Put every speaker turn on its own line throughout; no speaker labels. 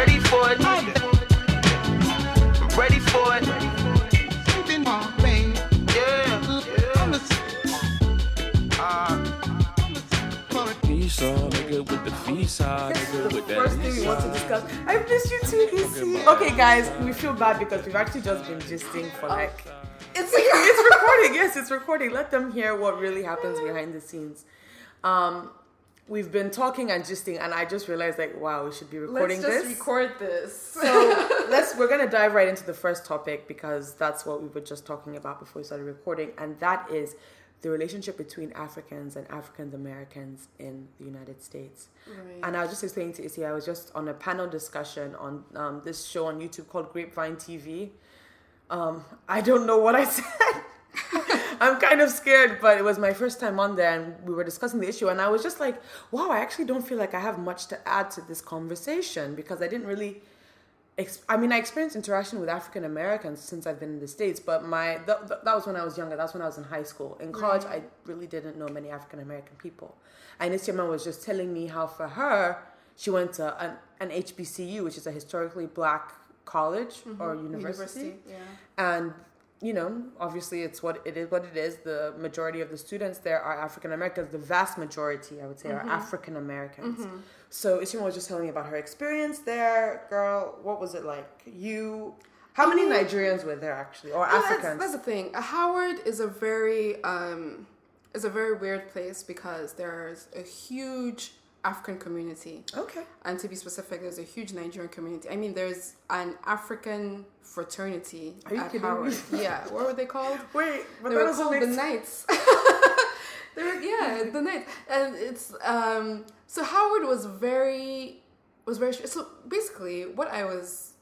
ready for it. I'm ready for it.
Esau, nigga with the Visa, nigga with that
First thing we want to discuss. I miss you too, DC. Okay, guys, we feel bad because we've actually just been gisting for like. It's it's recording. Yes, it's recording. Let them hear what really happens behind the scenes. Um, we've been talking and gisting, and I just realized like, wow, we should be recording this.
Let's just
this.
record this.
So let's we're gonna dive right into the first topic because that's what we were just talking about before we started recording, and that is the relationship between Africans and African Americans in the United States.
Right.
And I was just explaining to Issy, I was just on a panel discussion on um, this show on YouTube called Grapevine TV. Um, I don't know what I said. I'm kind of scared, but it was my first time on there, and we were discussing the issue, and I was just like, "Wow, I actually don't feel like I have much to add to this conversation because I didn't really." Ex- I mean, I experienced interaction with African Americans since I've been in the states, but my th- th- that was when I was younger. That's when I was in high school. In college, I really didn't know many African American people. And this was just telling me how for her, she went to an, an HBCU, which is a historically black college mm-hmm. or university
University, yeah.
and you know obviously it's what it is what it is. The majority of the students there are african americans. The vast majority i would say
Mm-hmm.
are african americans. So Isioma was just telling me about her experience there. Girl what was it like? You how many
mean-
nigerians were there actually or
Well, that's,
africans?
that's the thing. Howard is a very um, is a very weird place because there's a huge African community.
okay
And to be specific, there's a huge Nigerian community. I mean, there's an African fraternity
Are you
at
kidding me?
Howard. Yeah, what were they called?
wait but
they
that
were called the Knights. they were, yeah, the Knights, and it's um. So Howard was very was very so basically what I was,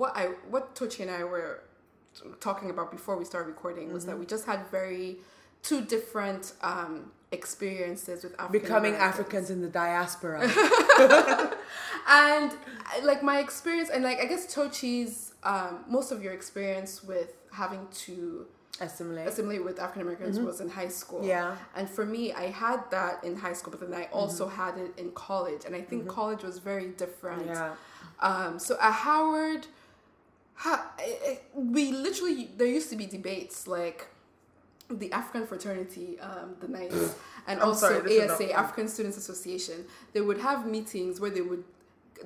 what I what Tochi and I were talking about before we started recording was that
Mm-hmm.
we just had very two different um experiences with African
becoming africans in the diaspora.
And like my experience and like i guess tochi's um, most of your experience with having to
assimilate.
assimilate with african americans was in high school.
Mm-hmm. Yeah.
and for me i had that in high school but then i also
Mm-hmm.
had it in college. And i think college was very different.
Yeah.
Um, so at howard ha- I- I- we literally there used to be debates like the African fraternity, um, the Knights, and
I'm
also
sorry, this is not
ASA. African Students Association. They would have meetings where they would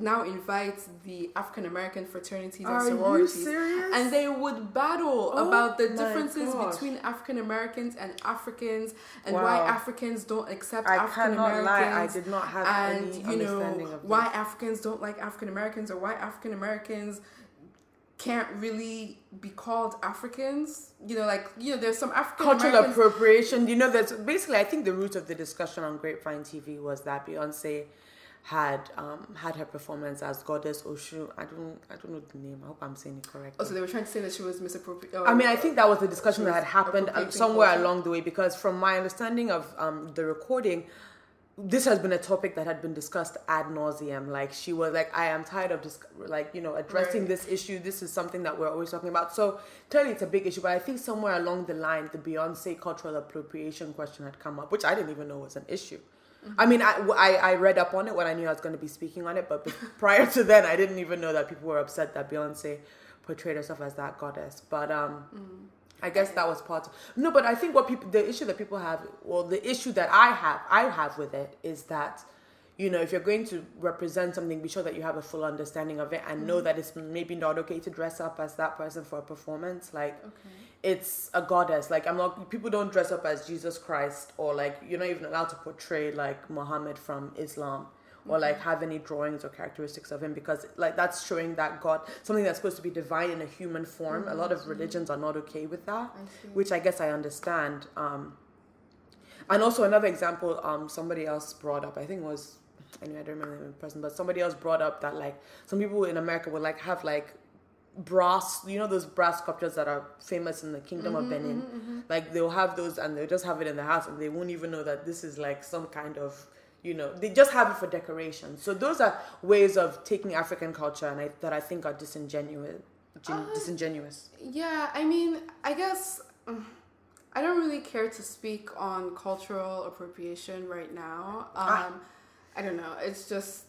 now invite the African American fraternities
Are
and
you
sororities,
serious?
and they would battle
Oh
about the differences between African Americans and Africans, and why Africans don't accept
I
African
cannot
Americans.
lie, I did not have
and
any
you know
understanding of
why
this.
Africans don't like African Americans or why African Americans can't really be called Africans. You know, like you know, there's some African
cultural appropriation. You know, that's basically. I think the root of the discussion on Grapevine TV was that Beyonce had um, had her performance as Goddess Oshun. I don't, I don't know the name. I hope I'm saying it correctly.
Oh, so they were trying to say that she was misappropriating.
I mean, I think that was the discussion that had happened uh, somewhere
culture.
along the way because, from my understanding of um, the recording, this has been a topic that had been discussed ad nauseum. Like she was like, I am tired of dis- like you know addressing
Right.
this issue. This is something that we're always talking about. So clearly, it's a big issue. But I think somewhere along the line, the Beyonce cultural appropriation question had come up, which I didn't even know was an issue. I mean, I, I, I read up on it when I knew I was going to be speaking on it, but prior to then, I didn't even know that people were upset that Beyonce portrayed herself as that goddess. But um, I guess that was part of no. But I think what people, the issue that people have, well, the issue that I have, I have with it is that, you know, if you're going to represent something, be sure that you have a full understanding of it and know mm. that it's maybe not okay to dress up as that person for a performance. Like, okay. it's a goddess. Like, I'm not. People don't dress up as Jesus Christ or like you're not even allowed to portray like Muhammad from Islam or like mm-hmm. have any drawings or characteristics of him because like that's showing that God something that's supposed to be divine in a human form. A lot of mm-hmm. religions are not okay with that,
see.
which I guess I understand. Um, and also another example, um, somebody else brought up. I think it was anyway, I don't remember the name of the person, but somebody else brought up that like some people in America would like have like brass, you know, those brass sculptures that are famous in the Kingdom of mm-hmm, Benin. Like they'll have those and they'll just have it in the house and they won't even know that this is like some kind of you know they just have it for decoration so those are ways of taking african culture and I, that i think are disingenuous gen- disingenuous
Yeah, I mean, I guess mm, I don't really care to speak on cultural appropriation right now. Um,
Ah.
I don't know. It's just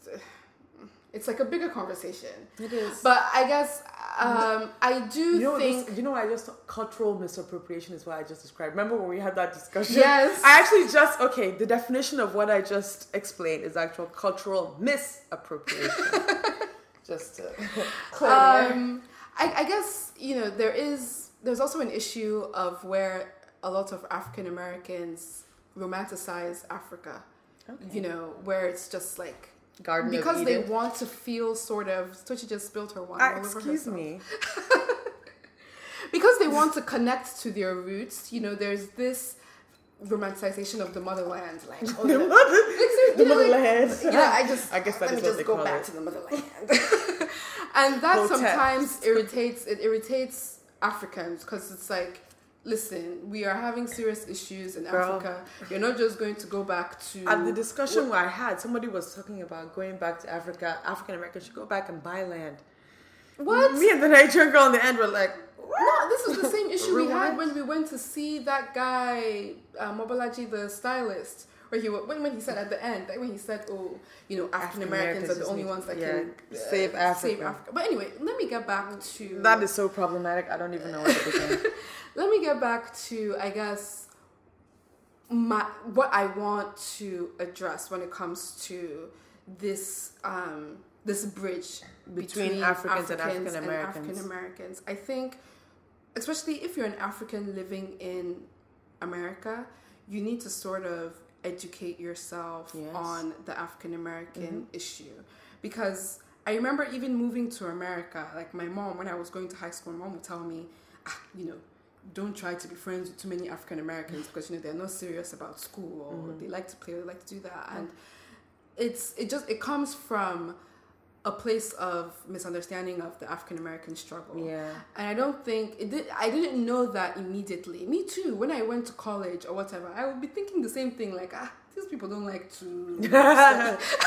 It's like a bigger conversation.
It is.
But I guess um, I do
You know,
think.
this, you know, I just cultural misappropriation is what I just described. Remember when we had that discussion?
Yes.
I actually just okay. The definition of what I just explained is actual cultural misappropriation. just to
um, I, I guess you know there is there's also an issue of where a lot of African Americans romanticize Africa. Okay. You know, where it's just like
Garden
because they want to feel sort of. Tochi just spilled her wine.
Ah,
all over
excuse me.
because they want to connect to their roots. You know, there's this romanticization of the motherland, like oh,
The
the-
mother- the
know, like-
motherland.
you I just
I guess that
let
is
me
what
just
they
go
call
back
it.
to the motherland, and that
Protest.
sometimes irritates it irritates Africans because it's like. Listen, we are having serious issues in
Girl.
Africa. You're not just going to go back to
At the discussion where I had, somebody was talking about going back to Africa. African Americans should go back and buy land.
what?
Me and the Nigerian girl on the end were like, what?
No, this is the same issue we had when we went to see that guy, uh, Mobolaji, the stylist, where he when, when he said at the end, when he said, "Oh, you know, African Americans are the only ones that
yeah,
can uh,
save
Save
Africa.
Africa." But anyway, let me get back to
That is so problematic. I don't even know what to begin.
let me get back to I guess my what I want to address when it comes to this um, this bridge
Between Africans and African Americans.
African Americans. I think, especially if you're an African living in America, you need to sort of educate yourself
Yes.
on the African American issue because. I remember even moving to America, like my mom, when I was going to high school, my mom would tell me, ah, you know, don't try to be friends with too many African Americans because you know they're not serious about school or
Mm-hmm.
they like to play, they like to do that, and it's it just it comes from a place of misunderstanding of the African American struggle.
Yeah.
And I don't think it did. I didn't know that immediately. Me too. When I went to college or whatever, I would be thinking the same thing. Like, ah, these people don't like to.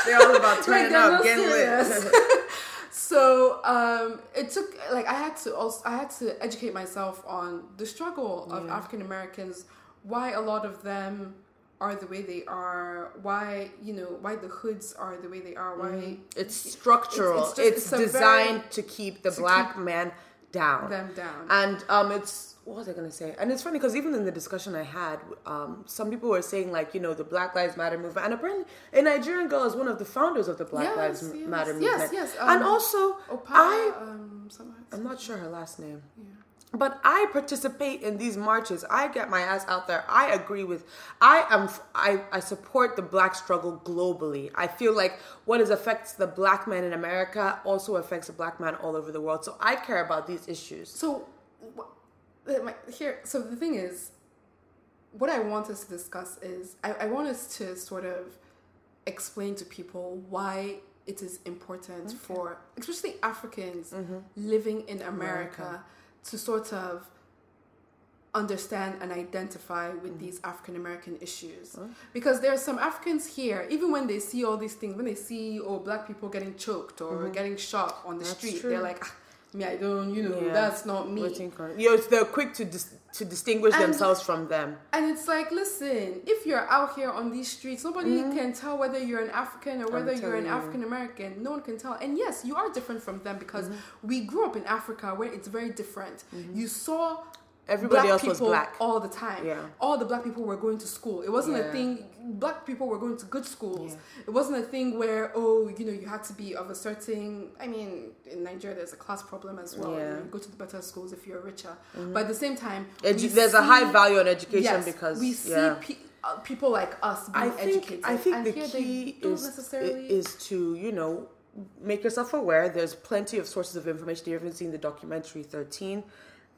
They're all about turning
they're
up, getting lit.
so um, it took like I had to also I had to educate myself on the struggle of
Yeah.
African Americans, why a lot of them are the way they are, why you know why the hoods are the way they are, why
It's structural.
It's-
It's,
just- it's
designed
very-
to keep the
to
black man down.
them down.
And um, it's what was I gonna say? And it's funny because even in the discussion I had, um, some people were saying like, you know, the Black Lives Matter movement, and apparently a Nigerian girl is one of the founders of the Black
Yes,
Lives
yes,
Matter
yes,
movement.
yes, yes.
and
um,
also,
Opal,
i
um,
i'm not sure her last name. But I participate in these marches. I get my ass out there. I agree with. I am. I, I support the black struggle globally. I feel like what is affects the black man in America also affects the black man all over the world. So I care about these issues.
So, here, so the thing is, what I want us to discuss is, I, I want us to sort of explain to people why it is important for, especially Africans mm-hmm. living in America, to sort of understand and identify with these African American issues. Because there are some Africans here, even when they see all these things, when they see oh black people getting choked or getting shot on the
That's
street,
true.
they're like, ah, me, I don't, you know,
Yeah.
that's not me.
Waiting for- You know, they're quick to dis- to distinguish
And-
themselves from them.
And it's like, listen, if you're out here on these streets, nobody
Mm-hmm.
can tell whether you're an African or whether you're an. African American. No one can tell. And yes, you are different from them because
Mm-hmm.
we grew up in Africa where it's very different. You saw
Everybody
black
else was black.
all the time.
Yeah.
All the black people were going to school. It wasn't a thing. Black people were going to good schools.
Yeah.
It wasn't a thing where oh, you know, you had to be of a certain. I mean, in Nigeria, there's a class problem as well.
Yeah. Mm-hmm.
You, go to the better schools if you're richer. But at the same time,
Edu- there's a high value on education
yes,
because
we see
yeah.
pe- uh, people like us being
I think
educated.
I think
and
the key is
necessarily.
is to you know make yourself aware. There's plenty of sources of information. You haven't seen the documentary Thirteen.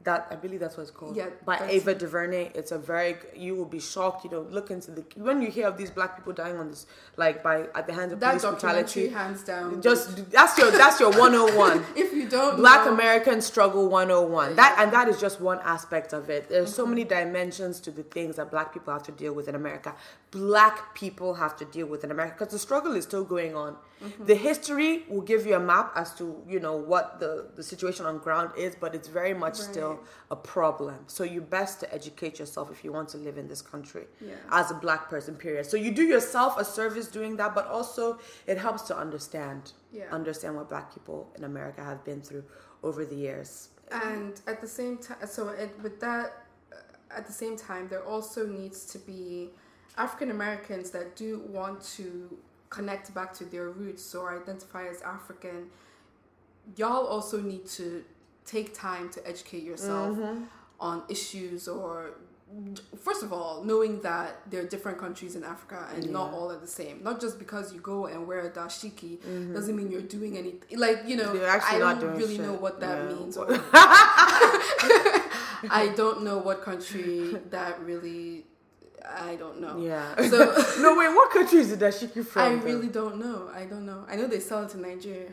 That I believe that's what it's called.
Yeah,
by
13.
Ava DuVernay. It's a very you will be shocked. You know, look into the when you hear of these black people dying on this like by at the hands of
that
police brutality.
hands down.
Just that's your that's your 101.
if you don't
Black
know,
American Struggle 101. That and that is just one aspect of it. There's
Mm-hmm.
so many dimensions to the things that black people have to deal with in America. Black people have to deal with in America because the struggle is still going on. The history will give you a map as to you know what the the situation on ground is, but it's very much still a problem. So you best to educate yourself if you want to live in this country
Yeah.
as a black person. Period. So you do yourself a service doing that, but also it helps to understand
Yeah.
understand what black people in America have been through over the years.
and at the same time so it, with that uh, at the same time there also needs to be african americans that do want to connect back to their roots or identify as african y'all also need to take time to educate yourself on issues or first of all knowing that there are different countries in africa and not all are the same not just because you go and wear a dashiki doesn't mean you're doing anything like you know i don't really
shit.
know what that
Yeah.
means or I don't know what country that really. I don't know.
Yeah.
So
no wait, what country is it that she dashiki from?
I
though?
really don't know. I don't know. I know they sell it in Nigeria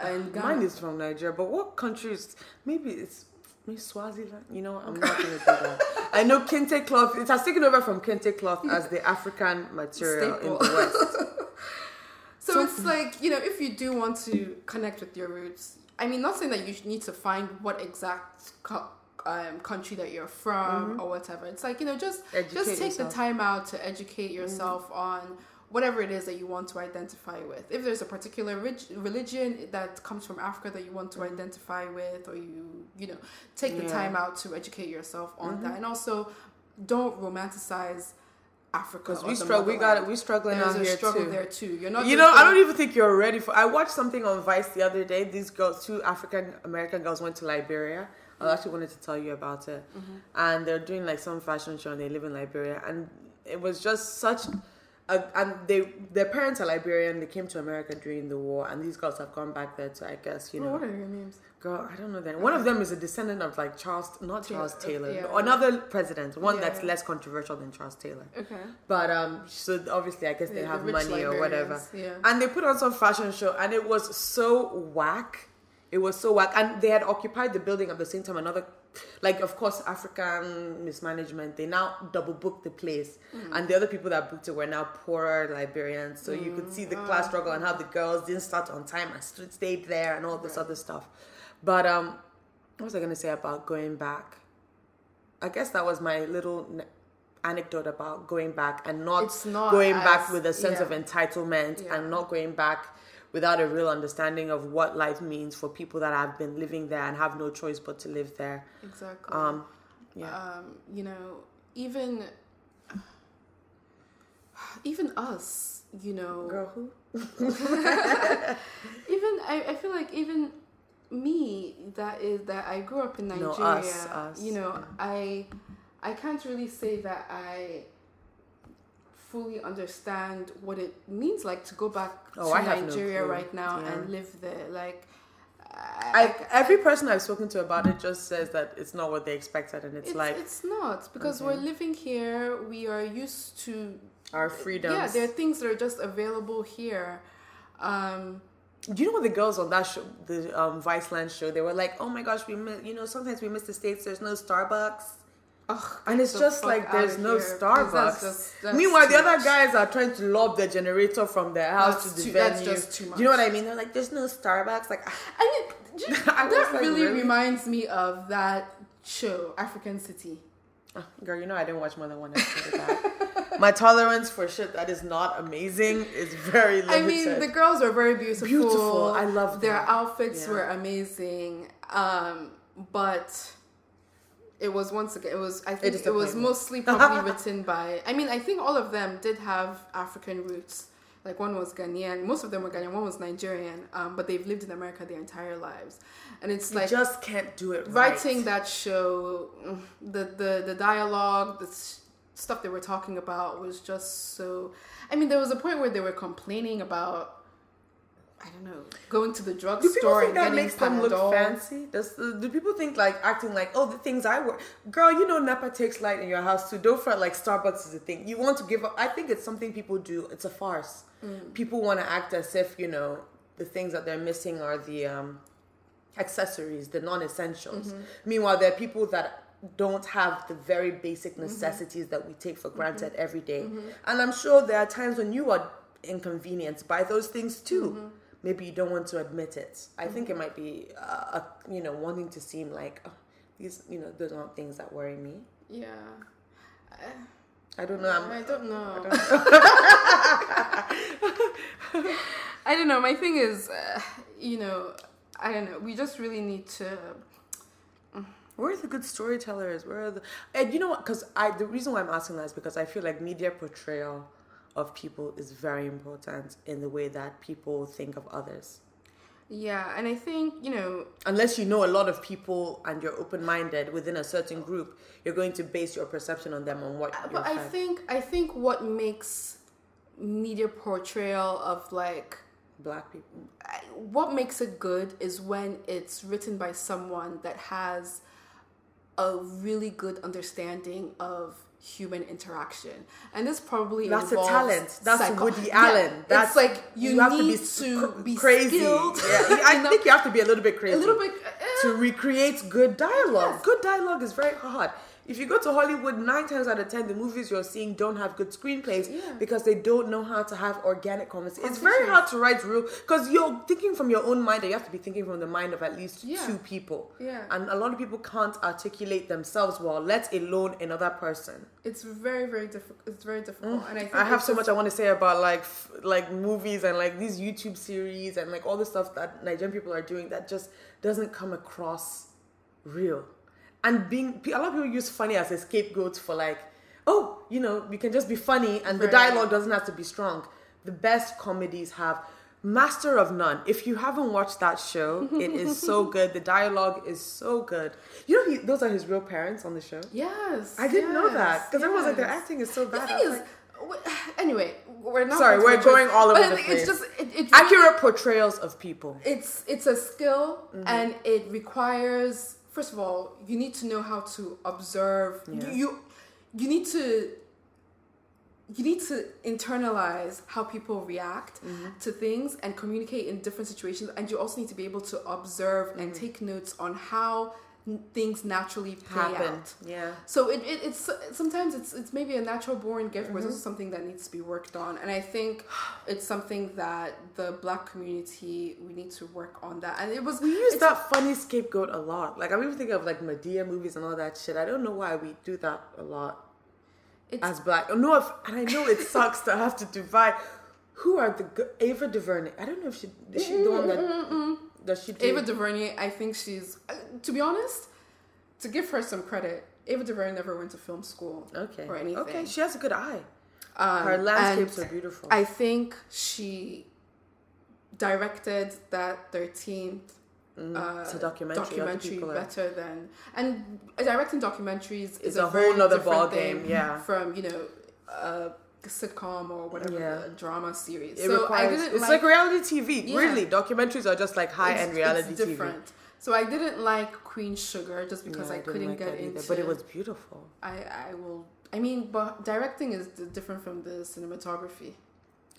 and Ghana.
Mine is from Nigeria, but what country is maybe it's maybe Swaziland? You know, I'm not gonna do that. I know kente cloth. It has taken over from kente cloth as the African material in the West.
So, it's like, you know, if you do want to connect with your roots, I mean, not saying that you need to find what exact co- um, country that you're from or whatever. It's like, you know, just
Mm-hmm. Educate
just take
yourself. Mm-hmm.
the time out to educate yourself on whatever it is that you want to identify with. If there's a particular rig- religion that comes from Africa that you want to identify with or you, you know, take the
Mm-hmm. Yeah. Mm-hmm.
time out to educate yourself on that. And also don't romanticize Africa.
We struggle, we got it. We struggling
There's
out
a
here
struggle
too.
there too. You're not.
You know, I don't even think you're ready for. I watched something on Vice the other day. These girls, two African American girls, went to Liberia. I actually wanted to tell you about it. And they're doing like some fashion show, and they live in Liberia. And it was just such. A, and they, their parents are Liberian. They came to America during the war, and these girls have gone back there to, I guess, you
Oh,
know,
what are your names?
girl. I don't know that. One of them is a descendant of like Charles, not Charles
uh,
Taylor,
yeah.
another president, one
Yeah.
that's less controversial than Charles Taylor.
Okay.
But um, so obviously, I guess they
The- the
have
rich
money or whatever.
Yeah.
And they put on some fashion show, and it was so whack. It was so whack, and they had occupied the building at the same time. Another, like of course, African mismanagement. They now double booked the place,
Mm.
and the other people that booked it were now poorer Liberians. So you could see the
Mm.
class struggle and how the girls didn't start on time and stayed there and all this other stuff. But um, what was I gonna say about going back? I guess that was my little anecdote about going back and not,
not
going back with a sense
yeah.
of entitlement
Yeah.
and not going back without a real understanding of what life means for people that have been living there and have no choice but to live there.
Exactly.
Um, yeah.
um, you know, even even us, you know,
Girl, who?
even I, I feel like even me that is that I grew up in Nigeria.
No, us, us,
You know, I I can't really say that I fully understand what it means like to go back
Oh,
to
no
Nigeria
clue.
right now
Yeah.
and live there. Like
I, every person I've spoken to about it just says that it's not what they expected, and it's,
it's,
like
it's not because we're living here. We are used to
our freedoms.
Yeah, there are things that are just available here. Um,
Do you know what the girls on that show, the um, Viceland show, they were like, "Oh my gosh, we miss, you know, sometimes we miss the states. There's no Starbucks."
Ugh,
And it's just like there's no
here,
Starbucks.
that's just- that's
Meanwhile, the other
much.
guys are trying to lob the generator from their house
That's
to the
too- that's
venue.
just too
Do you know what. I mean? They're like, "There's no Starbucks." Like,
I mean,
I
that
like,
really,
really?
reminds me of that show, African City.
ah, girl, you know I didn't watch more than one episode of that. My tolerance for shit that is not amazing is very limited.
I mean, the girls were very beautiful.
Beautiful. I love
their outfits
Yeah.
were amazing. Um, but it was once again, it was. I think it was mostly probably written by. I mean, I think all of them did have African roots. Like one was Ghanaian, most of them were Ghanaian. One was Nigerian, um, but they've lived in America their entire lives, and it's
you
like
just can't do it right.
writing that show mm, the the the dialogue the stuff they were talking about was just so i mean there was a point where they were complaining about i don't know going to the drugstore and
that makes them look fancy? Does do people think like acting like oh the things I wear, girl? You know NEPA takes light in your house too. Don't fret like Starbucks is a thing. You want to give up. I think it's something people do. It's a farce.
Mm.
People want to act as if you know the things that they're missing are the um, accessories, the non-essentials.
Mm-hmm.
Meanwhile, there are people that don't have the very basic necessities that we take for granted every day. And I'm sure there are times when you are inconvenienced by those things too. Maybe you don't want to admit it. I think it might be, uh, a, you know, wanting to seem like oh, these, you know, those aren't things that worry me.
Yeah.
I don't know. I'm,
I don't know. I don't know. My thing is, uh, you know, I don't know. We just really need to.
Where are the good storytellers? Where are the and you know what? Because I the reason why I'm asking that is because I feel like media portrayal of people is very important in the way that people think of others.
Yeah, and I think you know.
Unless you know a lot of people and you're open minded within a certain group, you're going to base your perception on them on what.
Uh, but
you're
I think I think what makes media portrayal of like
black people.
What makes it good is when it's written by someone that has a really good understanding of human interaction and this probably
That's a talent. That's
psycho-
Woody
Yeah,
Allen. That's
it's like you,
have
need
to
to
be,
be,
cr- crazy.
skilled,
Yeah, I
you
think you have to be a little bit crazy.
a little bit eh,
to recreate good dialogue.
Yes.
Good dialogue is very hard. If you go to Hollywood, nine times out of ten, the movies you're seeing don't have good screenplays
Yeah.
because they don't know how to have organic conversations. It's very hard to write real because you're thinking from your own mind, and you have to be thinking from the mind of at least
Yeah.
two people.
Yeah.
And a lot of people can't articulate themselves well, let alone another person.
it's very very difficult it's very difficult mm. and i think
I have so
just-
much I want to say about like f- like movies and like these YouTube series and like all the stuff that Nigerian people are doing that just doesn't come across real. And being a lot of people use funny as a scapegoat for like, oh, you know, you can just be funny and the dialogue doesn't have to be strong. The best comedies have Master of None. If you haven't watched that show, it is so good. The dialogue is so good. You know, he, those are his real parents on the show.
yes
I didn't know that
yes,
because everyone was like, their acting is so bad. I
thing is
like,
anyway we're not
Sorry, we're going all over
but
the
it's
place.
just it, it
accurate portrayals of people.
it's it's a skill mm-hmm. and it requires first of all you need to know how to observe.
Yeah.
you, you need to you need to internalize how people react mm-hmm. to things and communicate in different situations. And you also need to be able to observe and mm-hmm. take notes on how things naturally
Happen. Yeah.
so it, it, it's sometimes it's it's maybe a natural born gift, but it's mm-hmm. also something that needs to be worked on. And I think it's something that the black community we need to work on that. And it was
We use that funny scapegoat a lot. Like I'm even thinking of like Madea movies and all that shit. I don't know why we do that a lot
It's,
as black. No, if, and I know it sucks to have to divide. Who are the Ava DuVernay? I don't know if she is she the one that does she do
Ava DuVernay. I think she's uh, to be honest, to give her some credit. Ava DuVernay never went to film school
okay
or anything.
okay she has a good eye.
Um,
Her landscapes are beautiful.
I think she directed that thirteenth uh,
it's a documentary.
Documentary
people are-
better than and directing documentaries is
It's
a,
a whole
different
ball game, yeah.
from you know a sitcom or whatever
Yeah.
drama series.
It
so I didn't
it's
like,
like, reality TV.
Yeah.
Really, documentaries are just like high
it's-
end reality TV.
it's
TV.
different. So I didn't like Queen Sugar just because
Yeah,
I,
didn't
couldn't
like
get
that either,
into.
but it was beautiful.
I I will. I mean, but directing is different from the cinematography.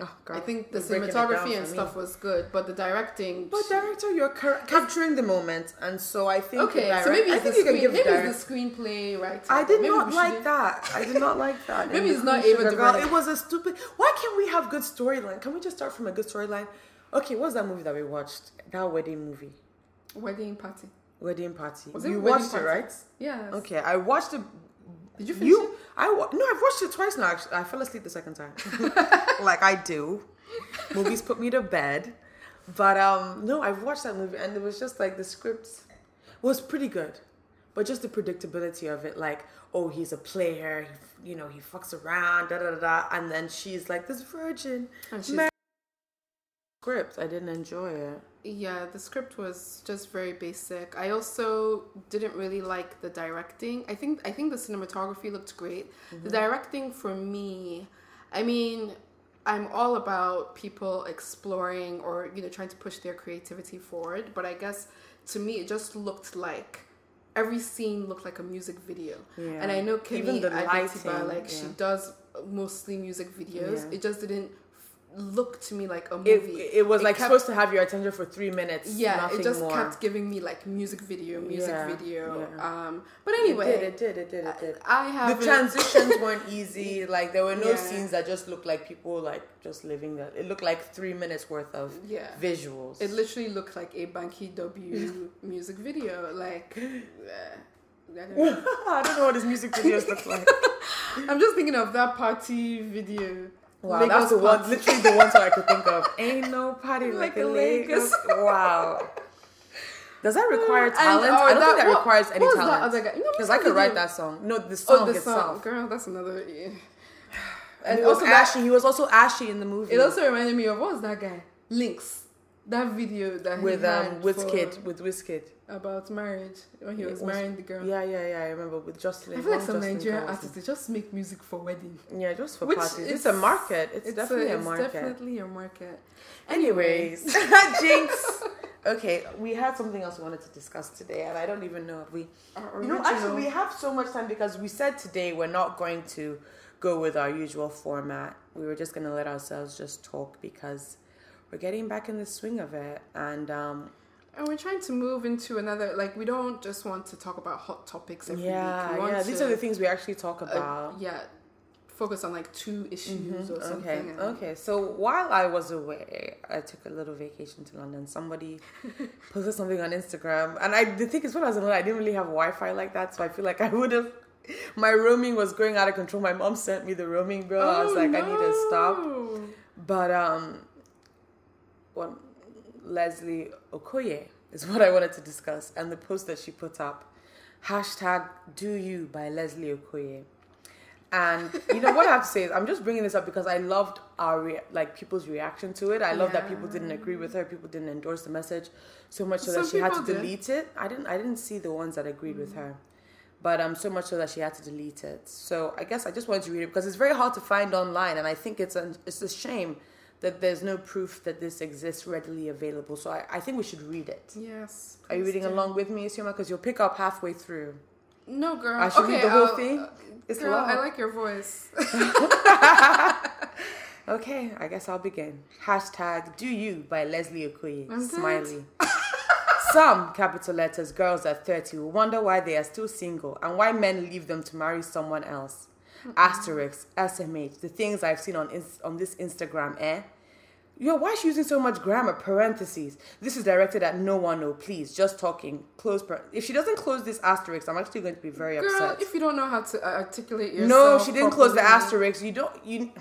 Oh.
I think the
You're breaking it down
cinematography and
me.
stuff was good, but the directing.
But director, you're ca- capturing the moment, and so I think.
Okay,
direct-
so maybe
I think
the
you can
screen,
give
maybe it's the screenplay writer.
I did
Maybe
not like that. I did not like that.
Maybe it's not Ava. DuVernay.
It was a stupid. Why can't we have good storyline? Can we just start from a good storyline? Okay, what's that movie that we watched? That wedding movie,
Wedding party.
wedding party.
Was
you watched it, right?
Yes.
Okay, I watched it.
Did you finish
You,
it?
I no, I've watched it twice now. Actually, I fell asleep the second time, like I do. Movies put me to bed, but um, no, I've watched that movie, and it was just like the script was pretty good, but just the predictability of it, like oh, he's a player, he, you know, he fucks around, da da da, da and then she's like this virgin.
And she's-
script, I didn't enjoy it.
Yeah, the script was just very basic. I also didn't really like the directing. I think I think the cinematography looked great.
Mm-hmm.
The directing for me, I mean, I'm all about people exploring or you know trying to push their creativity forward, but I guess to me it just looked like every scene looked like a music video.
Yeah.
And I know Kemi
Even the lighting,
like she does mostly music videos.
Yeah.
It just didn't look to me like a movie.
it was like
kept-
supposed to have your attention for three minutes.
yeah,
nothing
it just
more.
kept giving me like music video, music
Yeah,
video.
yeah.
Um, but
It
anyway,
did, it did, it did, it did.
I have
the transitions weren't easy. Like there were no
Yeah.
scenes that just looked like people like just living that. It looked like three minutes worth of
Yeah.
visuals.
It literally looked like a Banky W music video. Like, uh, I don't know.
I don't know what his music videos look like.
I'm just thinking of that party video.
Wow,
Lagos
that's the one, literally the one song I could think of. Ain't no party like,
Like
a Lagos.
Lagos.
Wow. Does that require talent?
or
I don't
that-
think that
what-
requires any
what that
talent.
other guy? You know,
Because I could write that song. No, the oh, song
Oh, the
itself.
song, girl, that's another. Yeah.
And
And also that-
ashy. He was also ashy in the movie.
It also reminded me of what was that guy? Lynxxx. That video that he
with um Wizkid with Wizkid.
about marriage when he was,
was-
marrying the girl.
Yeah, yeah, yeah. I remember with Jocelyn.
I feel like some
Jocelyn
Nigerian artists they just make music for wedding.
Yeah, just for
Which
parties. It's,
it's-
a market. It's, definitely a,
it's
market.
definitely a market.
Anyways, Jinx. Okay, we had something else we wanted to discuss today, and I don't even know if we. You know, actually, we have so much time because we said today we're not going to go with our usual format. We were just going to let ourselves just talk because we're getting back in the swing of it, and um,
And we're trying to move into another. Like we don't just want to talk about hot topics every week.
yeah,
We want
yeah, these
to,
are the things we actually talk
uh,
about.
yeah, focus on like two issues or something.
Okay,
and-
okay. So while I was away, I took a little vacation to London. Somebody posted something on Instagram, and I the thing is, when I was in London, I didn't really have Wi-Fi like that, so I feel like I would have. My roaming was going out of control. My mom sent me the roaming bill. I was
Oh,
like, I need to stop. But um, what Leslie Okoye is what I wanted to discuss, and the post that she put up, hashtag Do You by Leslie Okoye. And you know what I have to say is I'm just bringing this up because I loved our rea- like people's reaction to it. I love that people didn't agree with her, people didn't endorse the message so much so
Some
that she had to
did.
delete it. I didn't I didn't see the ones that agreed with her. But um so much so that she had to delete it. So I guess I just wanted to read it because it's very hard to find online and I think it's an, it's a shame that there's no proof that this exists readily available. So I, I think we should read it.
Yes.
Are you reading
do.
along with me, Isioma? Because you'll pick up halfway through.
No, girl.
I should
okay,
read the whole
I'll-
thing?
uh,
It's
girl,
long.
I like your voice.
Okay, I guess I'll begin. Hashtag do you by Leslie Okoye.
I'm.
Smiley. Some capital letters girls at 30 will wonder why they are still single and why men leave them to marry someone else. Asterisk, SMH, the things I've seen on on this Instagram, eh? Yo, why is she using so much grammar? Parentheses. This is directed at no one, no, please. Just talking. Close. Par- if she doesn't close this asterisk, I'm actually going to be very
Girl,
upset.
if you don't know how to uh, articulate yourself,
No, she didn't close the
properly-
asterisk. You don't. You.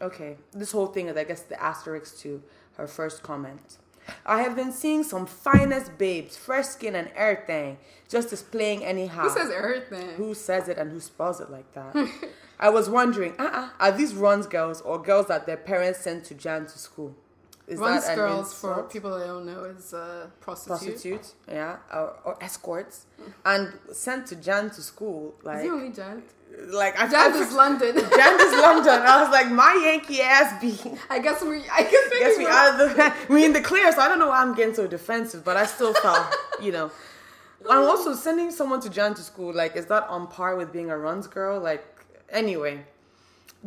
Okay, this whole thing is, I guess, the asterisk to her first comment. I have been seeing some finest babes, fresh skin and everything, just displaying anyhow.
Who says everything?
Who says it and who spells it like that? I was wondering, uh-uh, are these runs girls or girls that their parents sent to Jand to school? Is
Runs
that
girls for people that don't know is uh, prostitute.
prostitutes, yeah, or, or escorts, and sent to Jand to school,
Is
like,
it only Jand?
like I
Jand
I-
is London.
Jand is London. I was like, my Yankee ass be.
I guess we. I guess we.
Guess we out of the we in the clear, so I don't know why I'm getting so defensive, but I still felt, you know. I'm also sending someone to Jand to school, like, is that on par with being a runs girl? Like, anyway,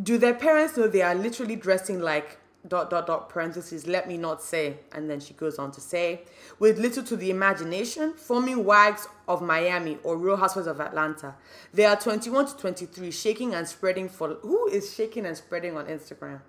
do their parents know they are literally dressing like dot dot dot parentheses? Let me not say, and then she goes on to say, with little to the imagination, forming wags of Miami or Real Housewives of Atlanta. They are 21 to 23, shaking and spreading for who is shaking and spreading on Instagram?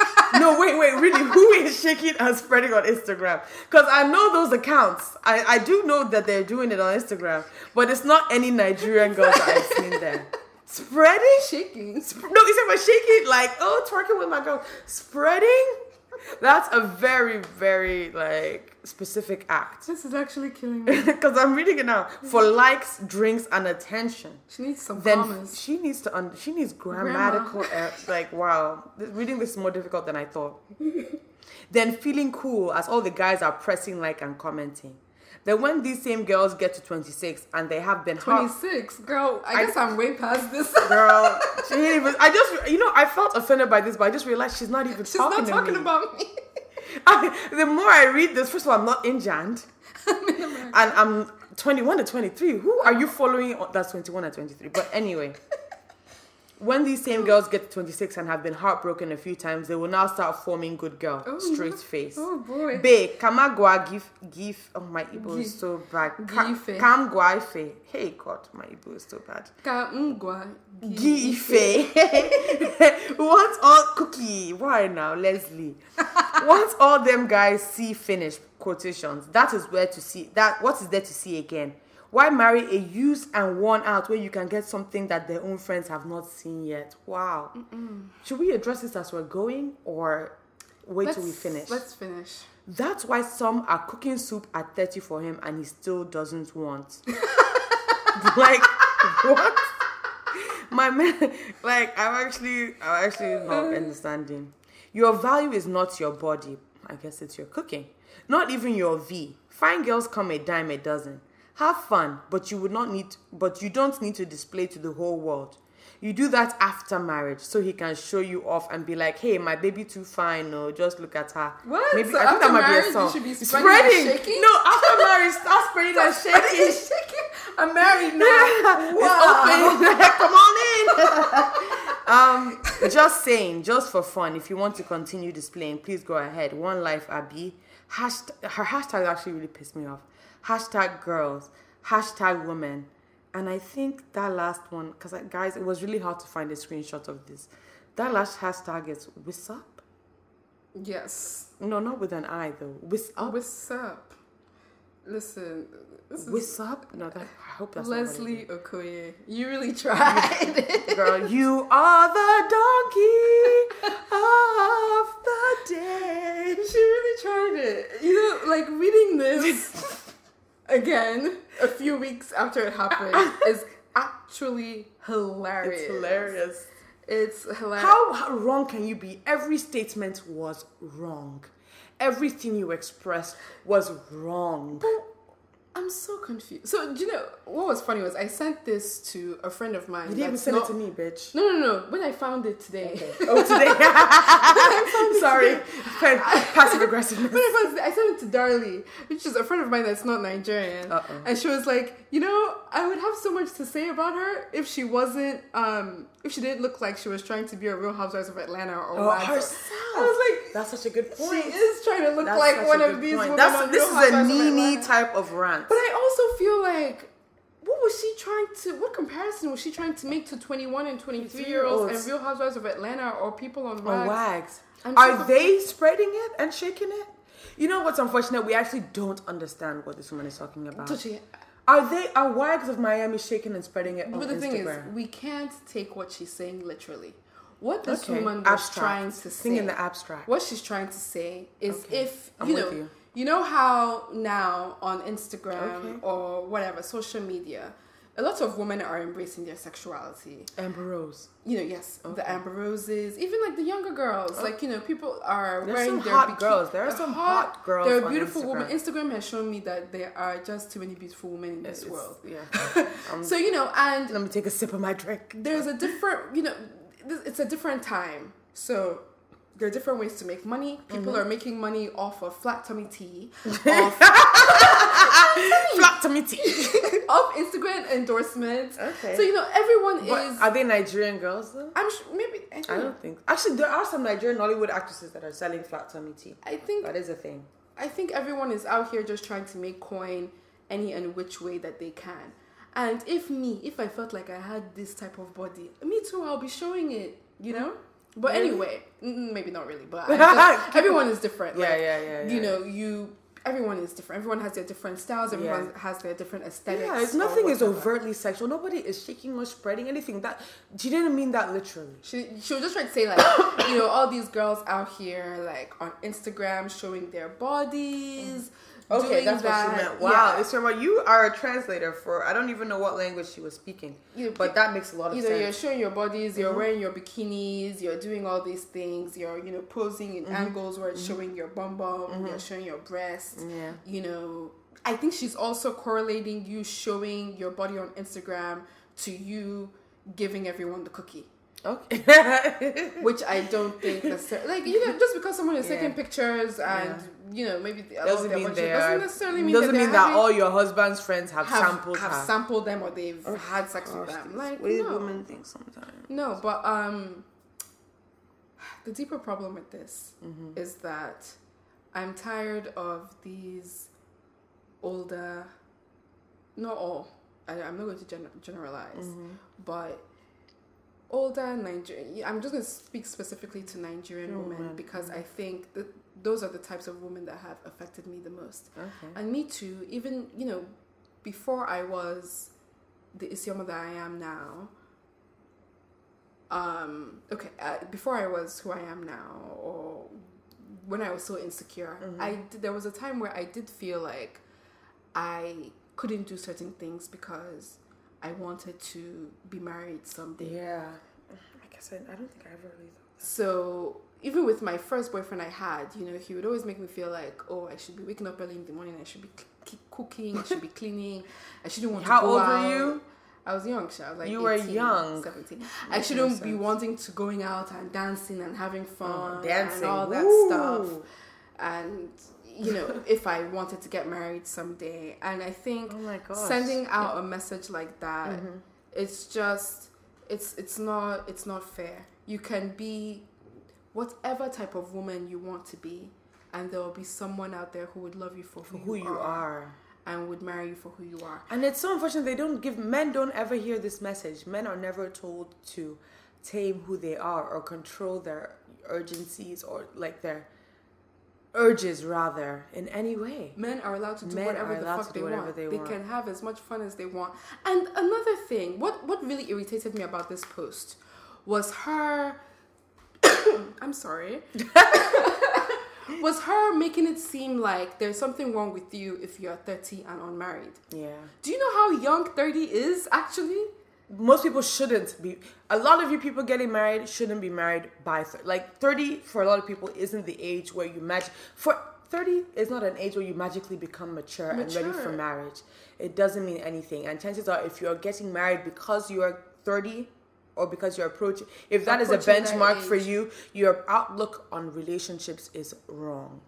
no, wait, wait, really, who is shaking and spreading on Instagram? Because I know those accounts. I, I do know that they're doing it on Instagram, but it's not any Nigerian girls that I've seen there. Spreading?
shaking.
No, he said by shaking, like, oh, twerking with my girl. Spreading? That's a very, very, like, specific act.
This is actually killing me.
Because I'm reading it now. For likes, drinks, and attention
She needs some
then
commas.
she needs to un- she needs grammatical er- like wow This- reading this is more difficult than i thought then feeling cool as all the guys are pressing like and commenting then when these same girls get to 26 and they have been hot
26, girl. I,
I-
guess I'm way past this.
girl she ain't even i just you know i felt offended by this but i just realized she's not even talking about.
She's
talking
not talking
me.
about me.
I, the more i read this first of all i'm not in jand and i'm 21 to 23 who are you following that's 21 and 23 but anyway when these same girls get to 26 and have been heartbroken a few times, they will now start forming good girl,
Oh,
straight face.
Oh boy.
Babe, kamagwa give give. Oh my Igbo is so bad. Ka-
Gife.
Kamgwa ife. Hey God, my Igbo is so bad.
Ka mm, ngwa
Gi ife. Once all cookie. Why now, Leslie? Once all them guys see finish quotations, that is where to see that. What is there to see again? Why marry a used and worn out where you can get something that their own friends have not seen yet? Wow. Should we address this as we're going or wait till we finish?
Let's finish.
That's why some are cooking soup at 30 for him and he still doesn't want. like, what? My man, like, I'm actually, I'm actually not uh. understanding. Your value is not your body. I guess it's your cooking. Not even your V. Fine girls come a dime a dozen. Have fun, but you would not need, but you don't need to display to the whole world. You do that after marriage, so he can show you off and be like, "Hey, my baby too fine. No, just look at her."
What?
Maybe
So
I think that might be
marriage,
a
you
song.
should be spreading shaking?
No, after marriage, start spreading and shaking.
shaking. I'm married now.
It's open. Come on in. um, just saying, just for fun. If you want to continue displaying, please go ahead. One life, Abby. Hashtag, her hashtag actually really pissed me off. Hashtag girls. Hashtag women. And I think that last one, because guys, it was really hard to find a screenshot of this. That last hashtag is Wisup.
Yes.
No, not with an I though. Wisup.
What's up? Listen, is
Wisup. No, that, I hope that's.
Leslie Okoye. You really tried.
Girl, you are the donkey of the day.
she really tried it. You know, like reading this again a few weeks after it happened is actually hilarious.
It's hilarious.
It's hilarious.
How, how wrong can you be? Every statement was wrong. Everything you expressed was wrong.
I'm so confused. So, do you know what was funny was I sent this to a friend of mine.
You didn't even send
not-
it to me, bitch.
No, no, no. When I found it today.
Oh, today. I'm sorry. Passive aggressiveness.
When I found it, I sent it to Darlie, which is a friend of mine that's not Nigerian,
Uh-oh.
and she was like, you know, I would have so much to say about her if she wasn't, um, if she didn't look like she was trying to be a Real Housewives of Atlanta or
Oh, herself.
I was like,
That's such a good point.
she is trying to look
That's
like one of these
point.
women
That's,
on
this
Real
is a
Housewives of
Nene type of rant.
But I also feel like. What was she trying to? What comparison was she trying to make to twenty-one and twenty-three year olds and Real Housewives of Atlanta or people on
on
Wags?
wags. Are
so
they spreading it and shaking it? You know what's unfortunate? We actually don't understand what this woman is talking about.
Tochi.
Are they are wags of Miami shaking and spreading it on
But the thing is, we can't take what she's saying literally. What this
Okay,
woman was
abstract.
trying to
Think
say,
in the abstract.
what she's trying to say is
Okay,
if
I'm
you
with
know,
you.
You. know how now on Instagram
Okay.
or whatever social media, a lot of women are embracing their sexuality.
Amber Rose.
You know, yes, the Amber Roses, even like the younger girls, like you know, people are
There's
wearing
some
their
hot girls. There are some hot girls
There are beautiful
Instagram.
women. Instagram has shown me that there are just too many beautiful women in this
It's-
world.
Yeah.
So you know, and
let me take a sip of my drink.
there's a different you know it's a different time so there are different ways to make money people
Mm-hmm.
are making money off of flat tummy tea off,
Flat tummy tea.
off instagram endorsements
Okay.
so you know everyone
But
is
are they Nigerian girls though?
i'm sure maybe I,
I don't think. Actually, there are some Nigerian Nollywood actresses that are selling flat tummy tea.
I think
That is a thing.
I think everyone is out here just trying to make coin any and which way that they can. And if me, if I felt like I had this type of body, me too, I'll be showing it, you know? But anyway, mm, maybe not really, but just, everyone is different.
Yeah,
like,
yeah, yeah,
You know, you everyone is different. Everyone has their different styles. Everyone
Yeah.
has their different aesthetics.
Yeah, it's nothing is overtly sexual. Nobody is shaking or spreading anything. That she didn't mean that literally.
She she was just trying to say like you know all these girls out here like on Instagram showing their bodies.
Okay, that's
that.
what she meant. Wow,
Yeah.
it's from you are a translator for I don't even know what language she was speaking,
You-
but that makes a lot of sense.
you know, you're showing your bodies,
Mm-hmm.
you're wearing your bikinis, you're doing all these things, you're, you know, posing in
Mm-hmm.
angles where it's showing your bum bum, you're showing your breast.
Yeah.
You know, I think she's also correlating you showing your body on Instagram to you giving everyone the cookie.
Okay.
which I don't think necessarily like you know just because someone is taking pictures and
Yeah.
You know maybe the,
doesn't
their
mean
budget
they
doesn't
are.
necessarily mean
doesn't
that,
mean that
having-
all your husband's friends have,
have,
sampled
have
her.
sampled them or they've had sex with them. Like
way
no.
women think sometimes.
No, but um, the deeper problem with this
Mm-hmm.
is that I'm tired of these older, not all. I, I'm not going to gen- generalize,
Mm-hmm.
but older Nigerian. I'm just going to speak specifically to Nigerian women
women,
because I think that those are the types of women that have affected me the most.
Okay.
And me too, even, you know, before I was the Isioma that I am now, um, okay, uh, before I was who I am now, or when I was so insecure, I did, there was a time where I did feel like I couldn't do certain things because I wanted to be married someday.
Yeah. I guess I, don't think I ever really thought.
So even with my first boyfriend I had, you know, he would always make me feel like, oh, I should be waking up early in the morning. I should be c- cooking. I should be cleaning. I shouldn't want
How
to go How
old were
out.
you?
I was young. so I was like
You were
18,
young.
17. I shouldn't be wanting to going out and dancing and having oh, fun
dancing.
and all that
Woo.
stuff. And you know, if I wanted to get married someday, and I think
Oh
sending out a message like that
Mm-hmm.
it's just it's it's not it's not fair you can be whatever type of woman you want to be and there will be someone out there who would love you for who,
Who you are.
and would marry you for who you are
And it's so unfortunate they don't give men don't ever hear this message. Men are never told to tame who they are or control their urgencies or like their urges rather in any way.
men are allowed to do
Men
whatever
are
the
allowed
fuck
to
they
whatever
want
they
they can have as much fun as they want and another thing what what really irritated me about this post was her i'm sorry was her making it seem like there's something wrong with you if you're 30 and unmarried
Yeah.
Do you know how young 30 is actually?
Most people shouldn't be a lot of you people getting married shouldn't be married by th- like 30 for a lot of people isn't the age where you magic for 30 is not an age where you magically become mature, and ready for marriage it doesn't mean anything and chances are if you're getting married because you're 30 or because you're approaching if that is a
Approaching
benchmark for you your outlook on relationships is wrong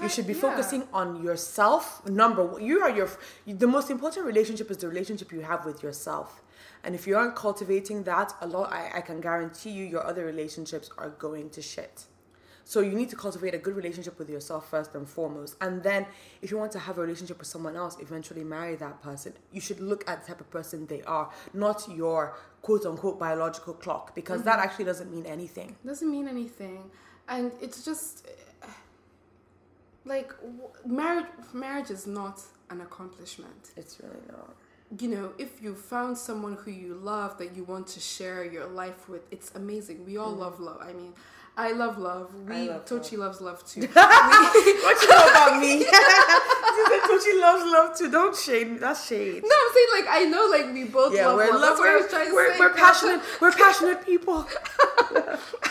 you should be
yeah.
focusing on yourself. Number one, you are your the most important relationship is the relationship you have with yourself. And if you aren't cultivating that, a lot I, I can guarantee you your other relationships are going to shit. So you need to cultivate a good relationship with yourself first and foremost. And then if you want to have a relationship with someone else, eventually marry that person. You should look at the type of person they are, not your quote unquote biological clock, because that mm-hmm. actually doesn't mean anything.
Doesn't mean anything. And it's just like w- marriage marriage is not an accomplishment.
It's really not.
You know, if you found someone who you love that you want to share your life with, it's amazing. We all love love. I mean, I love love. We
love
Tochi loves love too.
What you know about me? she said Tochi loves love too. Don't shade me. That's shade.
No, I'm saying like I know like we both
Yeah,
love
we're,
love.
love,
That's what
we're,
was trying to
we're, we're passionate. We're passionate people.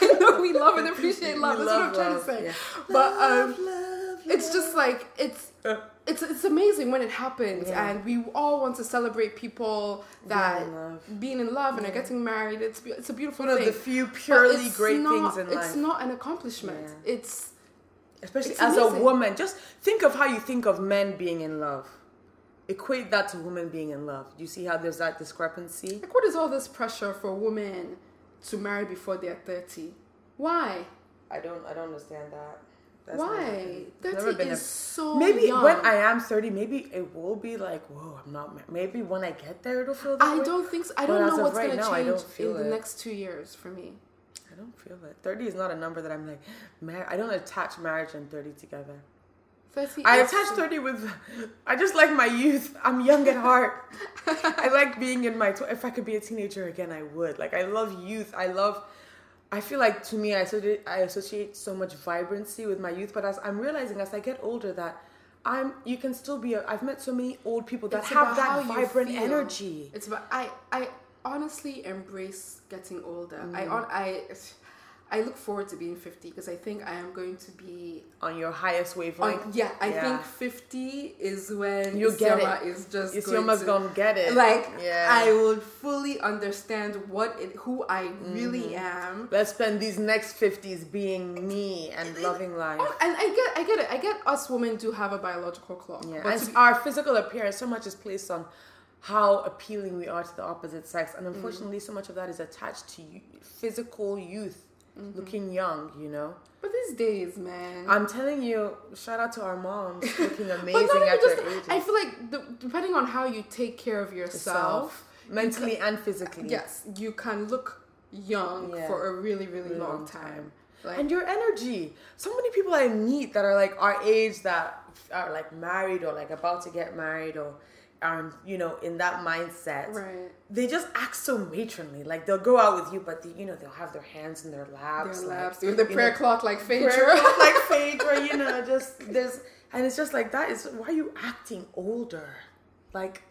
I know we love and appreciate love.
We
That's
love
what I'm trying
love,
to say.
yeah.
But um,
Love, love,
it's just like it's
Uh.
It's it's amazing when it happens,
Yeah.
and we all want to celebrate people that
Being in love.
being in love and are getting married. It's it's a beautiful
one of
thing.
the few purely
it's
great
not-
things in
It's
life.
not an accomplishment.
Yeah.
It's
Especially
it's
as a woman, just think of how you think of men being in love. Equate that to women being in love. Do you see how there's that discrepancy?
like what is all this pressure for women to marry before they're thirty? Why?
I don't. I don't understand that. That's
Why? Thirty
been a-
so
Maybe
young.
when I am 30, maybe it will be like, whoa, I'm not. ma- Maybe when I get there, it'll feel that
I
way.
don't think so. I don't
as
know what's
right
gonna
now,
change in
feel
the next two years for me.
I don't feel it. 30 is not a number that I'm like, mar- I don't attach marriage and 30 together.
Thirty.
I
is
attach
so-
30 with, I just like my youth. I'm young at heart. I like being in my, tw- if I could be a teenager again, I would. Like, I love youth. I love, I feel like to me, I associate, I associate so much vibrancy with my youth. But as I'm realizing as I get older that I'm, you can still be, a, I've met so many old people that
It's
have that vibrant energy.
It's about I I honestly embrace getting older.
Mm.
on I I look forward to being 50 because I think I am going to be
on your highest
on,
wavelength.
yeah, I
Yeah.
think 50 is when
You'll get it.
is just
It's
going to,
gonna get it.
like
yeah.
I will fully understand what it, who I
Mm-hmm.
really am.
Let's spend these next fifties being me and loving life.
Oh, and I get, I get it. I get us women do have a biological clock.
Yeah,
but be-
our physical appearance, so much is placed on how appealing we are to the opposite sex, and unfortunately, so much of that is attached to you, physical youth, looking young. You know,
but these days, man.
I'm telling you, shout out to our moms looking amazing at
just.
their ages.
I feel like the, depending on how you take care of yourself,
mentally and physically.
yes, you can look young
Yeah.
for a really, really
Really
long,
long
time.
time.
Like,
and your energy. So many people I meet that are like our age that are like married or like about to get married or are you know in that mindset.
right.
They just act so matronly. Like they'll go out with you, but they, you know they'll have their hands in their laps.
Their
like,
laps with the prayer
know,
cloth like Phaedra.
like Phaedra. You know, just there's and it's just like that is why are you acting older? Like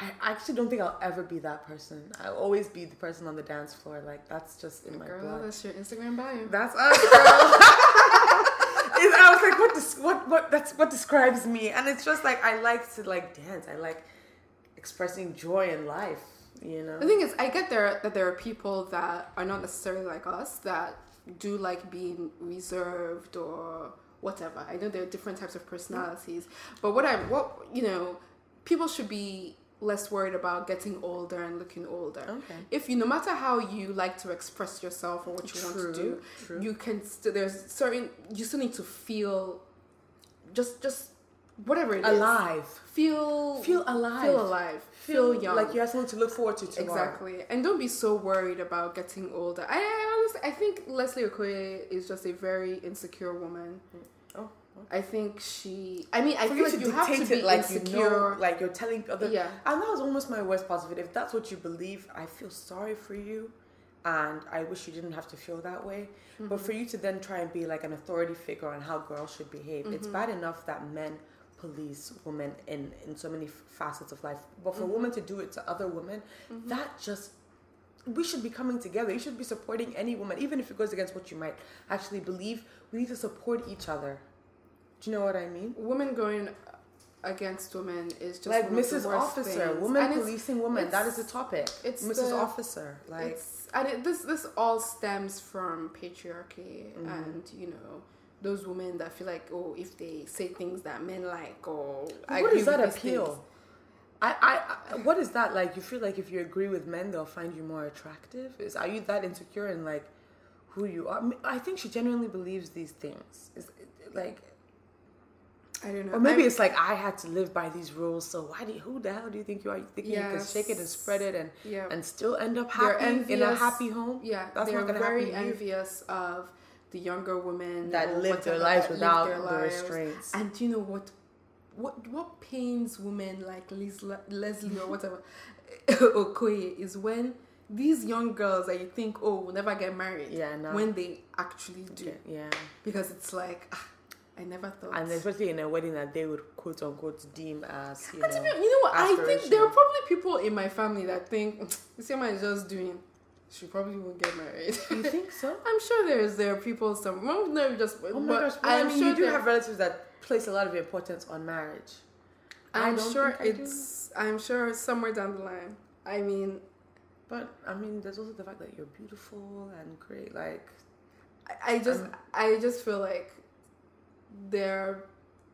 I actually don't think I'll ever be that person. I'll always be the person on the dance floor. Like that's just in my
Girl,
blood.
that's your Instagram bio.
That's us, girl. Was like, what, des- what, what, that's what describes me, and it's just like I like to like dance. I like expressing joy in life. You know.
The thing is, I get there that there are people that are not necessarily like us that do like being reserved or whatever. I know there are different types of personalities, but what I what you know, people should be less worried about getting older and looking older.
Okay.
If you, no matter how you like to express yourself or what you want to do,
true.
you can still there's certain you still need to feel just just whatever it is.
alive.
Feel
Feel alive.
Feel alive. Feel, feel young.
Like you have something to look forward to tomorrow.
Exactly, and don't be so worried about getting older. I, I honestly, I think Leslie Okoye is just a very insecure woman.
Oh.
I think she. I mean, I
For
feel
you
like you have to be
it like
insecure.
you know, like you're telling other.
Yeah.
And that was almost my worst part of it. If that's what you believe, I feel sorry for you, and I wish you didn't have to feel that way.
Mm-hmm.
But for you to then try and be like an authority figure on how girls should behave, it's
Mm-hmm.
bad enough that men police women in in so many facets of life. But
Mm-hmm.
for women to do it to other women, that just we should be coming together. You should be supporting any woman, even if it goes against what you might actually believe. We need to support each other. Do you know what I mean?
women going against women is just
like
one of the
Mrs. Officer,
things.
woman policing woman. That is the topic.
it's
Mrs.
the-
Officer. Like
it's and it, this this all stems from patriarchy
Mm-hmm.
and you know those women that feel like oh if they say things that men like or
what is that appeal?
things-
I, I, I, what is that like? You feel like if you agree with men, they'll find you more attractive. Is are you that insecure in like who you are? I, I think she genuinely believes these things. Is like,
I don't know.
or maybe
I'm-
it's like I had to live by these rules. So why do you, who the hell do you think you are? You think you can shake it and spread it and
yeah.
and still end up happy in a happy home?
Yeah,
That's
they're
not gonna
very
happen
envious of the younger women
That live their lives without
their
the restraints.
And do you know what? What what pains women like Liz, Leslie or whatever Okoye is when these young girls that you think oh will never get married.
Yeah, no.
When they actually do,
Yeah, yeah.
because it's like ah, I never thought.
and especially in a wedding that they would quote unquote deem as you
And
know.
you know what? I think there are probably people in my family that think this woman is just doing. She probably won't get married.
you think so?
I'm sure there's there are people some well, no just
Oh my
but
gosh! Well, I
I'm
mean,
sure
you do have relatives that place a lot of importance on marriage. I
I'm sure
I
it's I'm sure somewhere down the line. I mean,
But I mean, there's also the fact that you're beautiful and great. Like,
I, I just
Um,
I just feel like there are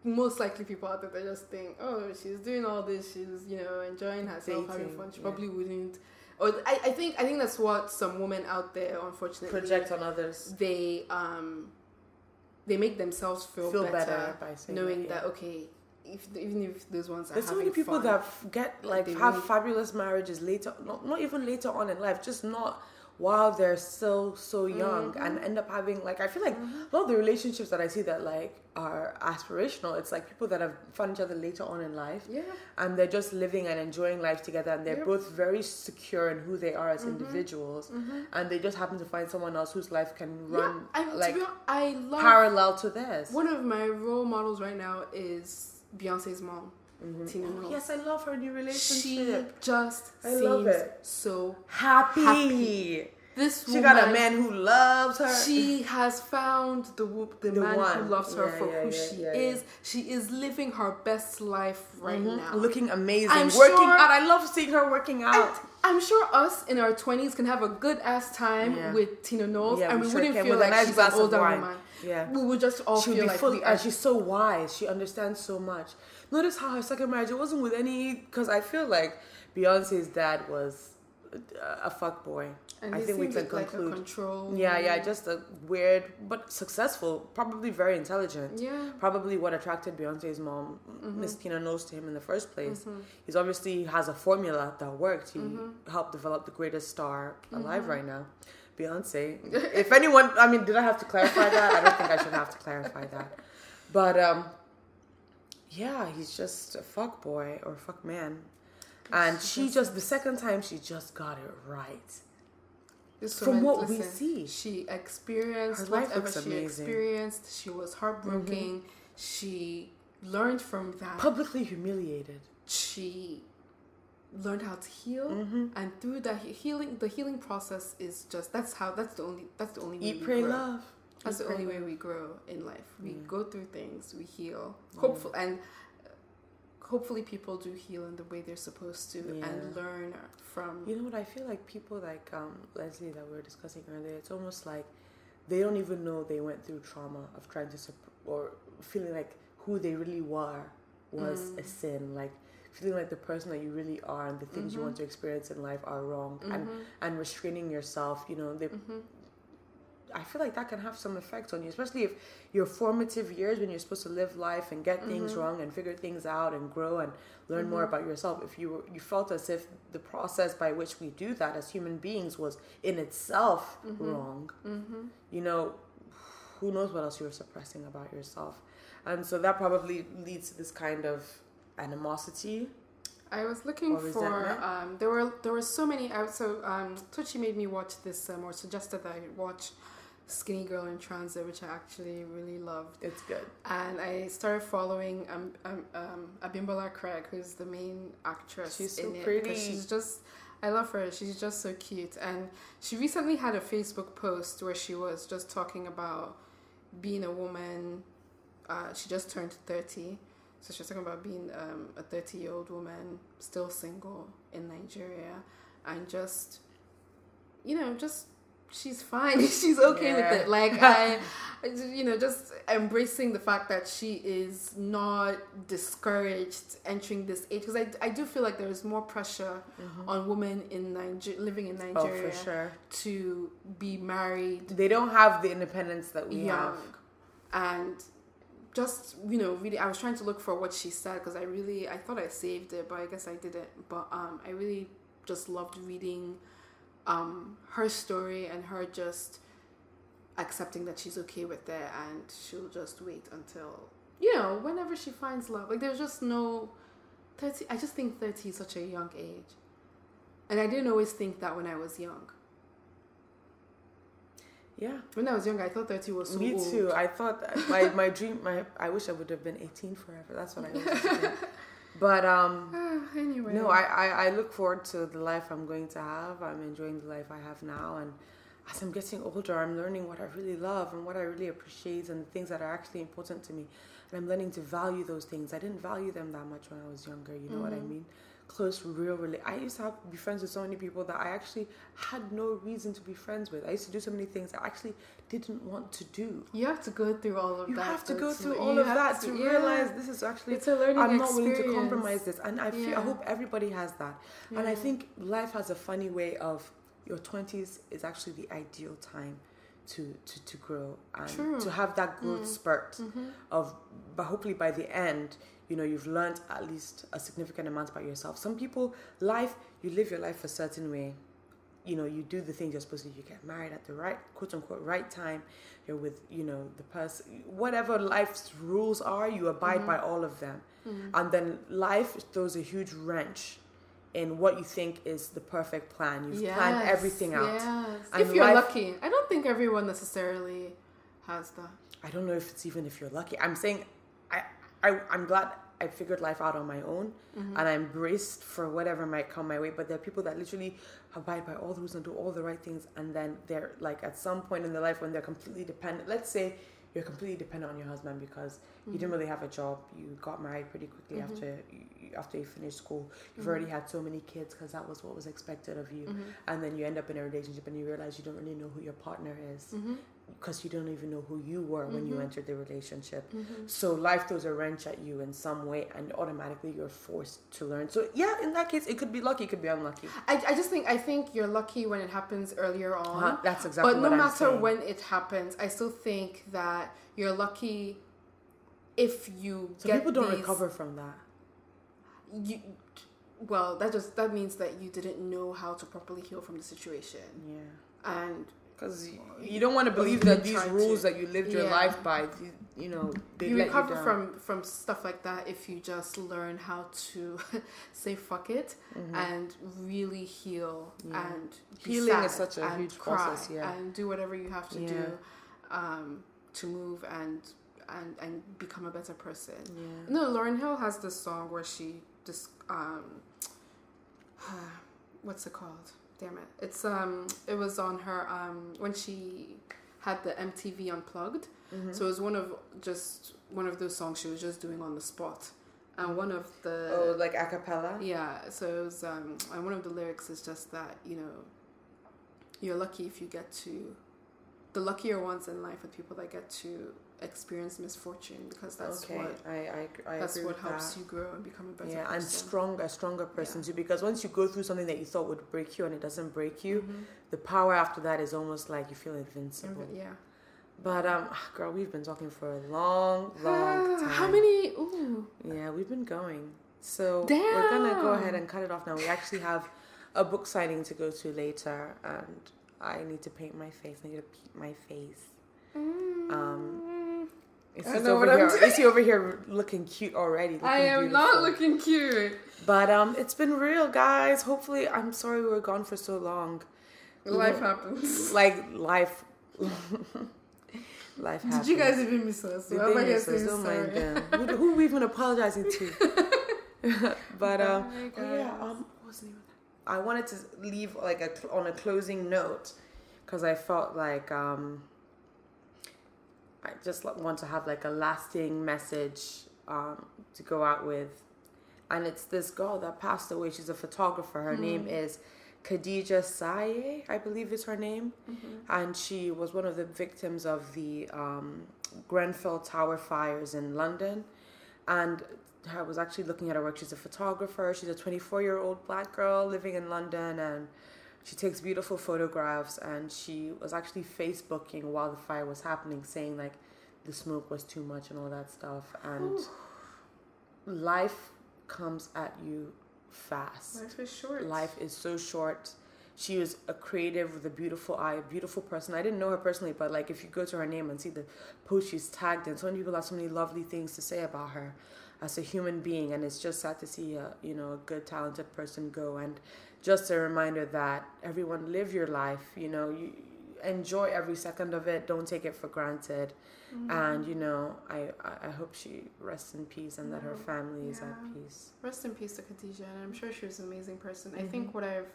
most likely people out there that just think, oh, she's doing all this, she's you know enjoying herself, having fun. She
yeah.
probably wouldn't. Or I, I think I think that's what some women out there, unfortunately,
project on others.
they um they make themselves feel,
Feel
better,
better by
knowing
that,
that, okay, if even if those ones are
There's so many people
fun,
that get
Like,
like have
really-
fabulous marriages later, not not even later on in life, just not while they're still so young
Mm-hmm.
and end up having like I feel like a lot of the relationships that I see that like are aspirational. It's like people that have found each other later on in life.
yeah.
and they're just living and enjoying life together and they're
Yep.
both very secure in who they are
Mm-hmm.
as individuals and they just happen to find someone else whose life can
Yeah,
run
I
like
to honest, I love
parallel to theirs
one of my role models right now is Beyonce's mom, Tina Knowles.
yes i love her new relationship.
she just
I
seems
love it.
so
happy.
happy. This
She got a man who loves her.
She has found the the,
The
man
one.
who loves her
Yeah,
for
yeah,
who
yeah,
she is. She is living her best life right now.
Mhm. looking amazing,
I'm
working
sure-
out. I love seeing her working out.
I, I'm sure us in our 20s can have a good ass time
Yeah.
with Tina Knowles
Yeah,
and
we
we
sure
wouldn't
can,
feel
with
like
nice
she's
glass
an older
wine.
woman.
Yeah.
We would just all
she would
feel
be
like
full,
we are.
and she's so wise. She understands so much. Notice how her second marriage it wasn't with any because I feel like Beyonce's dad was a, a fuck boy.
And
I think we can
like
conclude.
control.
yeah, yeah, just a weird but successful, probably very intelligent.
Yeah.
Probably what attracted Beyonce's mom,
Mm-hmm.
Miss Tina Knowles, to him in the first place. He's obviously has a formula that worked. He
Mm-hmm.
helped develop the greatest star alive right now. Beyonce. if anyone, I mean, did I have to clarify that? I don't think I should have to clarify that. But um, yeah, he's just a fuck boy or fuck man. And she just the second time she just got it right.
This
From
woman,
what we see.
she experienced whatever she
amazing.
experienced. She was heartbroken. She learned from that.
Publicly humiliated.
she learned how to heal,
Mm-hmm.
and through that healing, the healing process is just that's how that's the only that's the only way
Eat,
we
pray,
grow.
love.
That's
Eat,
the
pray,
only way we grow in life. We go through things, we heal. Hopeful and hopefully people do heal in the way they're supposed to and learn from.
You know what? I feel like people like um, Leslie that we were discussing earlier. It's almost like they don't even know they went through trauma of trying to sup- or feeling like who they really were was mm. a sin. Like feeling like the person that you really are and the things you want mm-hmm. to experience in life are wrong and mm-hmm. and restraining yourself. You know, they. Mm-hmm. I feel like that can have some effect on you, especially if your formative years when you're supposed to live life and get things wrong and figure things out and grow and learn more about yourself. If you were, you felt as if the process by which we do that as human beings was in itself wrong, you know, who knows what else you were suppressing about yourself, and so that probably leads to this kind of animosity.
I was looking
Or
for um, there were there were so many out so um, Tochi made me watch this um, or suggested that I watch Skinny Girl in Transit, which I actually really loved.
It's good.
and I started following um, um, um, Abimbola Craig, who's the main actress.
She's so
it,
pretty.
She's just, I love her. She's just so cute, and she recently had a Facebook post where she was just talking about being a woman. Uh, she just turned thirty, so she was talking about being um, a thirty-year-old woman, still single in Nigeria, and just, you know, just she's fine. she's okay
Yeah.
with it. Like I, you know, just embracing the fact that she is not discouraged entering this age because I, I do feel like there is more pressure on women in Niger- living in
Mm-hmm. Oh,
Nigeria
for sure.
to be married
They don't have the independence that we have.
and just you know really i was trying to look for what she said because i really i thought i saved it but i guess i didn't but um i really just loved reading um her story and her just accepting that she's okay with it and she'll just wait until you know whenever she finds love like there's just no 30 i just think 30 is such a young age and i didn't always think that when i was young
Yeah.
when i was young i thought 30 was so
Me
old.
too. I thought that my my dream. My I wish I would have been eighteen forever. That's what I think. But um,
Ah, anyway
no, I, I I look forward to the life I'm going to have. I'm enjoying the life I have now, and as I'm getting older, I'm learning what I really love and what I really appreciate, and the things that are actually important to me. And I'm learning to value those things. I didn't value them that much when I was younger. You know what I mean? Close, real, rela- I used to have be friends with so many people that I actually had no reason to be friends with. I used to do so many things I actually didn't want to do.
You have to go through all of
You
that.
You have to go through all of that to,
yeah.
realize this is actually
It's a learning
I'm not willing to compromise this, and I feel I hope everybody has that. And I think life has a funny way of your twenties is actually the ideal time to to, to grow and
True.
to have that growth
Mm.
spurt
Mm-hmm.
of but hopefully by the end you know you've learned at least a significant amount about yourself some people life you live your life a certain way you know you do the things you're supposed to do you get married at the right quote unquote right time you're with you know the person whatever life's rules are you abide
Mm-hmm.
by all of them and then life throws a huge wrench in what you think is the perfect plan you've planned everything out
Yes.
And
if you're
life-
lucky. I don't think everyone necessarily has that.
I don't know if it's even if you're lucky. I'm saying, I, I I'm glad I figured life out on my own,
Mm-hmm.
and I'm braced for whatever might come my way. But there are people that literally abide by all the rules and do all the right things, and then they're like at some point in their life when they're completely dependent. Let's say you're completely dependent on your husband because you didn't mm-hmm. really have a job. You got married pretty quickly mm-hmm. after you, you- after you finished school. You've mm-hmm. already had so many kids because that was what was expected of you, and then you end up in a relationship and you realize you don't really know who your partner is because you don't even know who you were when you entered the relationship. So life throws a wrench at you in some way, and automatically you're forced to learn. So yeah, in that case, it could be lucky, it could be unlucky.
I, I just think I think you're lucky when it happens earlier on.
Uh-huh, that's exactly
But no matter
saying.
when it happens, I still think that you're lucky if you
So people don't
these-
recover from that.
You, well, that just that means that you didn't know how to properly heal from the situation,
Yeah.
and
Because you, you don't want to believe that these
try to.
rules that you lived your
Yeah.
life by, you, you know, they
you recover
you
from from stuff like that if you just learn how to say fuck it and really heal
Mm-hmm. Yeah.
and
Healing is such a huge process, yeah.
and do whatever you have to
Yeah.
do um, to move and and and become a better person.
Yeah.
No, Lauryn Hill has this song where she just um, what's it called? Damn it! It's um, it was on her um when she had the MTV Unplugged.
Mm-hmm.
So it was one of just one of those songs she was just doing on the spot, and one of the
Oh, like a cappella?
yeah. So it was um, and one of the lyrics is just that you know, you're lucky if you get to, the luckier ones in life are people that get to experience misfortune because that's
okay,
what
I, I, I
that's what helps
that.
you grow and become a better
yeah,
person.
and strong, a stronger person
Yeah.
too. Because once you go through something that you thought would break you and it doesn't break you,
Mhm.
the power after that is almost like you feel invincible.
Yeah.
But um, girl, we've been talking for a long, long time.
How many? Ooh.
Yeah, we've been going. So we're gonna go ahead and cut it off now. We actually have a book signing to go to later, and I need to paint my face. I need to paint my face. Um, It's
I know what I'm doing.
Is he over here looking cute already?
I
looking
am not looking cute.
But um, it's been real, guys. Hopefully, I'm sorry we were gone for so long.
Life happens.
Like life, life happens.
Did you guys even miss us?
Did they
I
miss us? Don't mind them. Who, who are we even apologizing to? but um, oh yeah, um, what was the name of that? I wanted to leave like a on a closing note because I felt like um, I just want to have like a lasting message um, to go out with, and it's this girl that passed away. She's a photographer. Her name is. Khadija Saye, I believe is her name, and she was one of the victims of the um, Grenfell Tower fires in London. And I was actually looking at her work. She's a photographer. She's a 24 year old black girl living in London, and she takes beautiful photographs. And she was actually Facebooking while the fire was happening, saying like the smoke was too much and all that stuff. And life comes at you fast
Life is short.
life is so short. She was a creative with a beautiful eye, a beautiful person. I didn't know her personally, but like if you go to her name and see the post she's tagged in, so many people have so many lovely things to say about her as a human being, and it's just sad to see a you know a good, talented person go. And just a reminder that everyone live your life. You know, you enjoy every second of it. Don't take it for granted. And you know, I I I hope she rests in peace and that her family is at peace.
Rest in peace to Khadija, and I'm sure she was an amazing person. I
Mm-hmm.
think what I've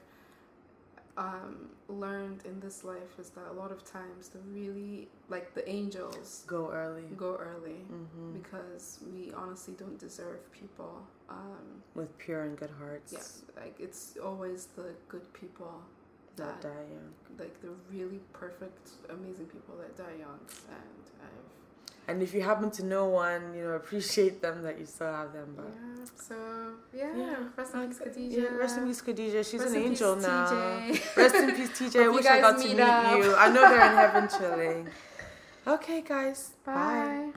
um, learned in this life is that a lot of times the really like the angels
Go early.
go early
hmm
because we honestly don't deserve people. Um,
with pure and good hearts
yeah, like it's always the good people
that
that
die young.
like the really perfect, amazing people that die young, and I've
And if you happen to know one, you know, appreciate them that you still have them. But
yeah. So yeah,
Yeah.
rest in peace, Khadija.
yeah, rest in peace, Khadija. She's
Rest
an
in peace,
angel now.
TJ.
Rest in peace, TJ. I wish I got to
meet
meet
up.
you. I know they're in heaven chilling. Okay, guys.
Bye.